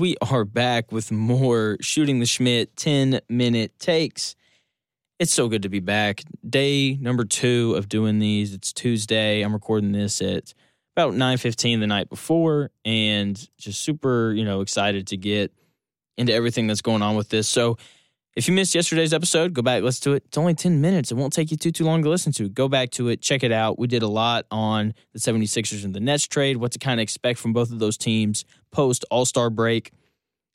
We are back with more Shooting the Schmidt 10 minute takes. It's so good to be back. Day number two of doing these. It's Tuesday. I'm recording this at about 9:15 the night before and just super, you know, excited to get into everything that's going on with this. So if you missed yesterday's episode, go back, listen to it. It's only 10 minutes. It won't take you too, too long to listen to. Go back to it, check it out. We did a lot on the 76ers and the Nets trade, what to kind of expect from both of those teams post All Star break.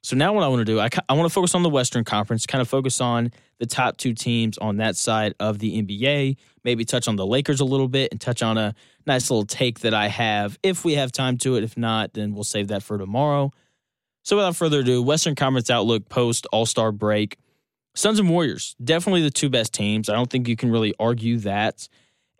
So now what I want to do, I, I want to focus on the Western Conference, kind of focus on the top two teams on that side of the NBA, maybe touch on the Lakers a little bit and touch on a nice little take that I have if we have time to it. If not, then we'll save that for tomorrow. So without further ado, Western Conference outlook post All Star break. Suns and Warriors, definitely the two best teams. I don't think you can really argue that.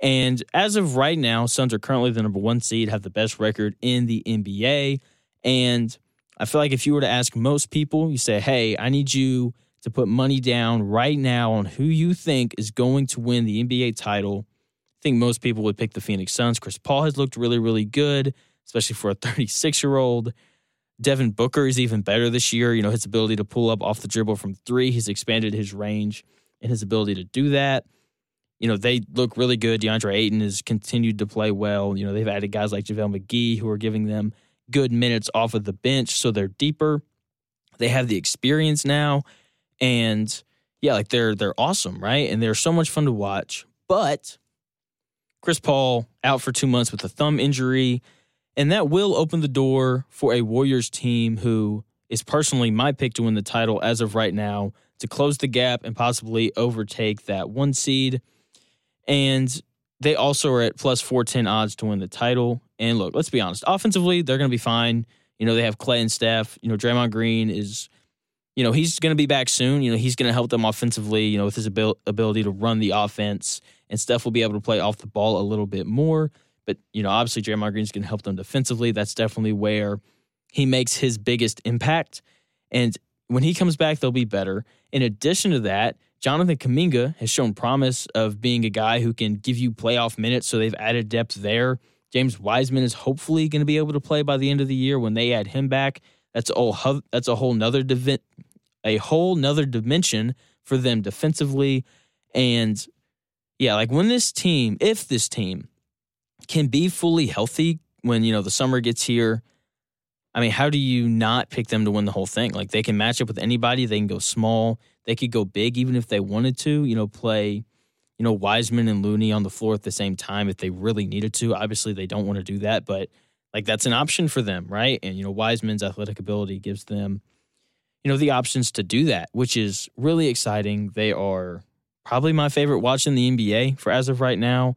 And as of right now, Suns are currently the number one seed, have the best record in the NBA. And I feel like if you were to ask most people, you say, hey, I need you to put money down right now on who you think is going to win the NBA title. I think most people would pick the Phoenix Suns. Chris Paul has looked really, really good, especially for a 36 year old. Devin Booker is even better this year. You know, his ability to pull up off the dribble from three, he's expanded his range and his ability to do that. You know, they look really good. DeAndre Ayton has continued to play well. You know, they've added guys like JaVale McGee who are giving them good minutes off of the bench. So they're deeper. They have the experience now. And yeah, like they're they're awesome, right? And they're so much fun to watch. But Chris Paul out for two months with a thumb injury. And that will open the door for a Warriors team who is personally my pick to win the title as of right now to close the gap and possibly overtake that one seed. And they also are at plus 410 odds to win the title. And look, let's be honest, offensively, they're going to be fine. You know, they have Clay and Steph. You know, Draymond Green is, you know, he's going to be back soon. You know, he's going to help them offensively, you know, with his abil- ability to run the offense. And Steph will be able to play off the ball a little bit more. But, you know, obviously Draymond Green's going to help them defensively. That's definitely where he makes his biggest impact. And when he comes back, they'll be better. In addition to that, Jonathan Kuminga has shown promise of being a guy who can give you playoff minutes, so they've added depth there. James Wiseman is hopefully going to be able to play by the end of the year when they add him back. That's a that's a whole nother divi- a whole nother dimension for them defensively, and yeah, like when this team, if this team can be fully healthy when you know the summer gets here. I mean, how do you not pick them to win the whole thing? Like they can match up with anybody. They can go small. They could go big, even if they wanted to. You know, play, you know, Wiseman and Looney on the floor at the same time if they really needed to. Obviously, they don't want to do that, but like that's an option for them, right? And you know, Wiseman's athletic ability gives them, you know, the options to do that, which is really exciting. They are probably my favorite watch in the NBA for as of right now,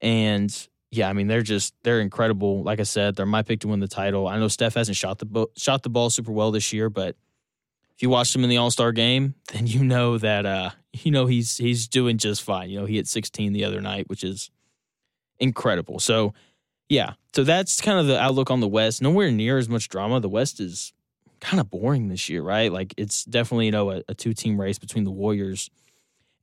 and yeah, I mean they're just they're incredible. Like I said, they're my pick to win the title. I know Steph hasn't shot the bo- shot the ball super well this year, but if you watched him in the All Star game, then you know that uh you know he's he's doing just fine. You know he hit 16 the other night, which is incredible. So yeah, so that's kind of the outlook on the West. Nowhere near as much drama. The West is kind of boring this year, right? Like it's definitely you know a, a two team race between the Warriors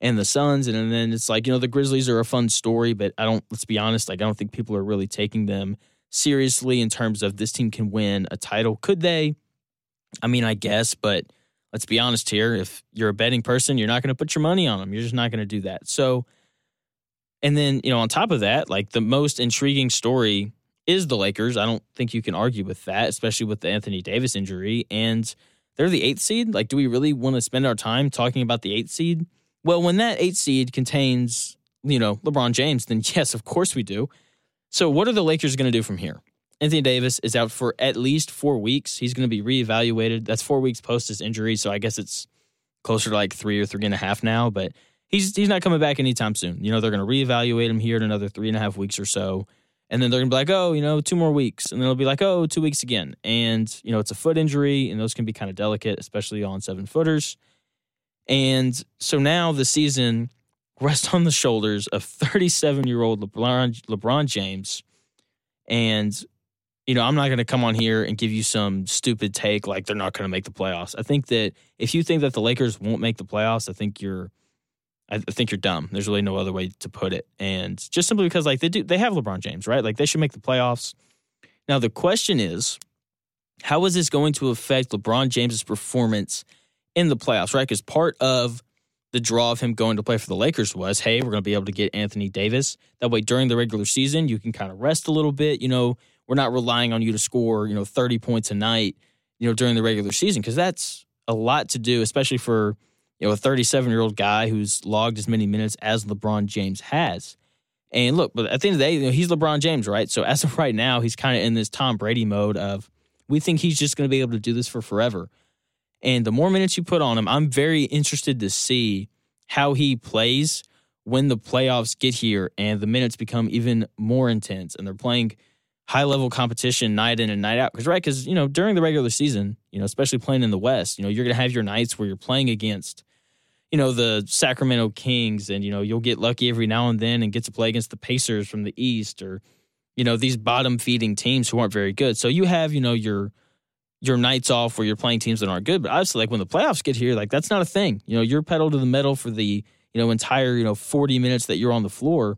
and the Suns. And, then it's like, you know, the Grizzlies are a fun story, but I don't, let's be honest, like, I don't think people are really taking them seriously in terms of this team can win a title. Could they? I mean, I guess, but let's be honest here. If you're a betting person, you're not going to put your money on them. You're just not going to do that. So, and then, you know, on top of that, like the most intriguing story is the Lakers. I don't think you can argue with that, especially with the Anthony Davis injury. And they're the eighth seed. Like, do we really want to spend our time talking about the eighth seed? Well, when that eight seed contains, you know, LeBron James, then yes, of course we do. So, what are the Lakers going to do from here? Anthony Davis is out for at least four weeks. He's going to be reevaluated. That's four weeks post his injury, so I guess it's closer to like three or three and a half now. But he's he's not coming back anytime soon. You know, they're going to reevaluate him here in another three and a half weeks or so, and then they're going to be like, oh, you know, two more weeks, and then it'll be like, oh, two weeks again. And you know, it's a foot injury, and those can be kind of delicate, especially on seven footers. And so now the season rests on the shoulders of 37 year old LeBron, LeBron James. And, you know, I'm not going to come on here and give you some stupid take like they're not going to make the playoffs. I think that if you think that the Lakers won't make the playoffs, I think you're. I think you're dumb. There's really no other way to put it. And just simply because like they do they have LeBron James, right? Like they should make the playoffs. Now the question is, how is this going to affect LeBron James's performance in the playoffs, right? Because part of the draw of him going to play for the Lakers was, hey, we're going to be able to get Anthony Davis. That way, during the regular season, you can kind of rest a little bit. You know, we're not relying on you to score, you know, 30 points a night, you know, during the regular season, because that's a lot to do, especially for, you know, a 37 year old guy who's logged as many minutes as LeBron James has. And look, but at the end of the day, you know, he's LeBron James, right? So as of right now, he's kind of in this Tom Brady mode of we think he's just going to be able to do this for forever. And the more minutes you put on him, I'm very interested to see how he plays when the playoffs get here and the minutes become even more intense and they're playing high level competition night in and night out. Because, right, because, you know, during the regular season, you know, especially playing in the West, you know, you're to have your nights where you're playing against, you know, the Sacramento Kings and, you know, you'll get lucky every now and then and get to play against the Pacers from the East or, you know, these bottom feeding teams who aren't very good. So you have, you know, your, your nights off where you're playing teams that aren't good. But obviously, like when the playoffs get here, like that's not a thing. You know, you're pedal to the metal for the you know entire you know 40 minutes that you're on the floor.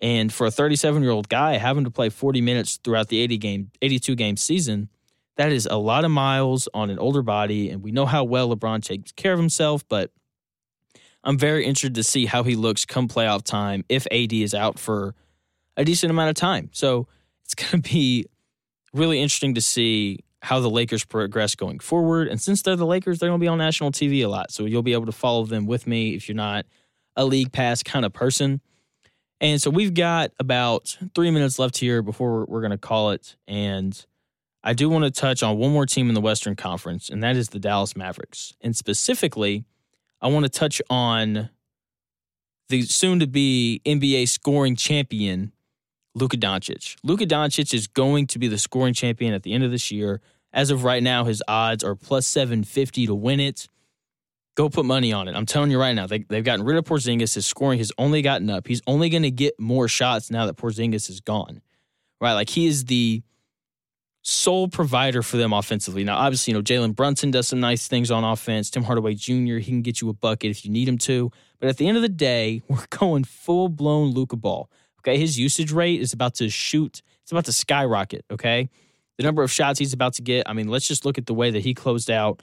And for a 37 year old guy having to play 40 minutes throughout the 80 game 82 game season, that is a lot of miles on an older body. And we know how well LeBron takes care of himself, but I'm very interested to see how he looks come playoff time if AD is out for a decent amount of time. So it's going to be really interesting to see how the Lakers progress going forward. And since they're the Lakers, they're going to be on national TV a lot. So you'll be able to follow them with me if you're not a league pass kind of person. And so we've got about three minutes left here before we're, we're going to call it. And I do want to touch on one more team in the Western Conference, and that is the Dallas Mavericks. And specifically, I want to touch on the soon to be NBA scoring champion, Luka Doncic. Luka Doncic is going to be the scoring champion at the end of this year. As of right now, his odds are plus 750 to win it. Go put money on it. I'm telling you right now, they, they've gotten rid of Porzingis. His scoring has only gotten up. He's only going to get more shots now that Porzingis is gone. Right? Like he is the sole provider for them offensively. Now, obviously, you know, Jalen Brunson does some nice things on offense. Tim Hardaway Jr., he can get you a bucket if you need him to. But at the end of the day, we're going full blown Luka ball. Okay. His usage rate is about to shoot, it's about to skyrocket. Okay. The number of shots he's about to get. I mean, let's just look at the way that he closed out,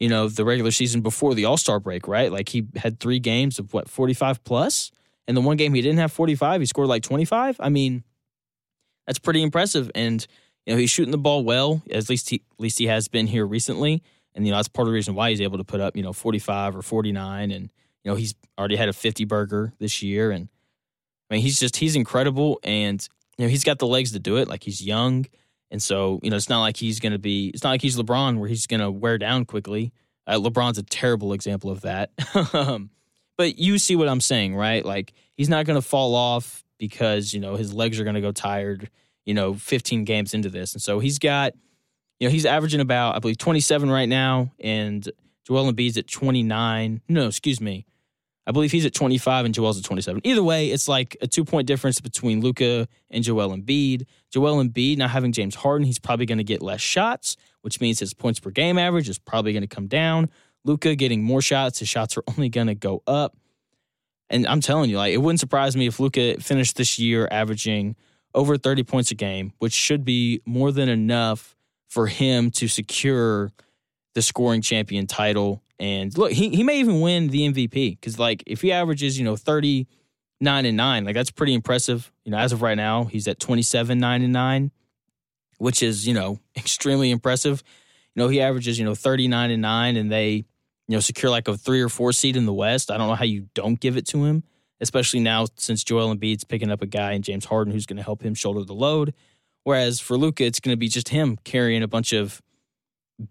you know, the regular season before the All Star break, right? Like he had three games of what, 45 plus? And the one game he didn't have 45, he scored like 25. I mean, that's pretty impressive. And, you know, he's shooting the ball well, at least he, at least he has been here recently. And, you know, that's part of the reason why he's able to put up, you know, 45 or 49. And, you know, he's already had a 50 burger this year. And, I mean, he's just he's incredible, and you know he's got the legs to do it. Like he's young, and so you know it's not like he's going to be. It's not like he's LeBron where he's going to wear down quickly. Uh, LeBron's a terrible example of that. But you see what I'm saying, right? Like he's not going to fall off because you know his legs are going to go tired. You know, 15 games into this, and so he's got. You know, he's averaging about I believe 27 right now, and Joel Embiid's at 29. No, excuse me. I believe he's at 25 and Joel's at 27. Either way, it's like a two point difference between Luka and Joel Embiid. Joel Embiid now having James Harden, he's probably going to get less shots, which means his points per game average is probably going to come down. Luka getting more shots, his shots are only going to go up. And I'm telling you, like it wouldn't surprise me if Luka finished this year averaging over 30 points a game, which should be more than enough for him to secure the scoring champion title and look, he, he may even win the MVP because, like, if he averages, you know, 39 and 9, like, that's pretty impressive. You know, as of right now, he's at 27, 9 and 9, which is, you know, extremely impressive. You know, he averages, you know, 39 and 9, and they, you know, secure like a three or four seed in the West. I don't know how you don't give it to him, especially now since Joel Embiid's picking up a guy in James Harden who's going to help him shoulder the load. Whereas for Luka, it's going to be just him carrying a bunch of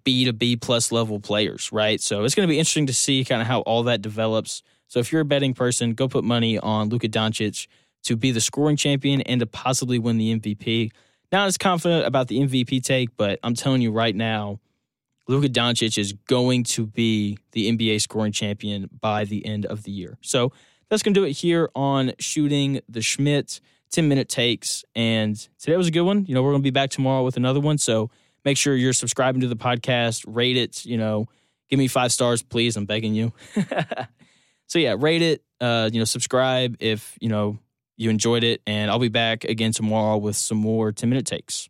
B to B plus level players, right? So it's going to be interesting to see kind of how all that develops. So if you're a betting person, go put money on Luka Doncic to be the scoring champion and to possibly win the MVP. Not as confident about the MVP take, but I'm telling you right now, Luka Doncic is going to be the NBA scoring champion by the end of the year. So that's going to do it here on Shooting the Schmidt, 10 minute takes. And today was a good one. You know, we're going to be back tomorrow with another one. So Make sure you're subscribing to the podcast, rate it, you know, give me five stars, please. I'm begging you. so yeah, rate it, uh, you know, subscribe if, you know, you enjoyed it. And I'll be back again tomorrow with some more 10 minute takes.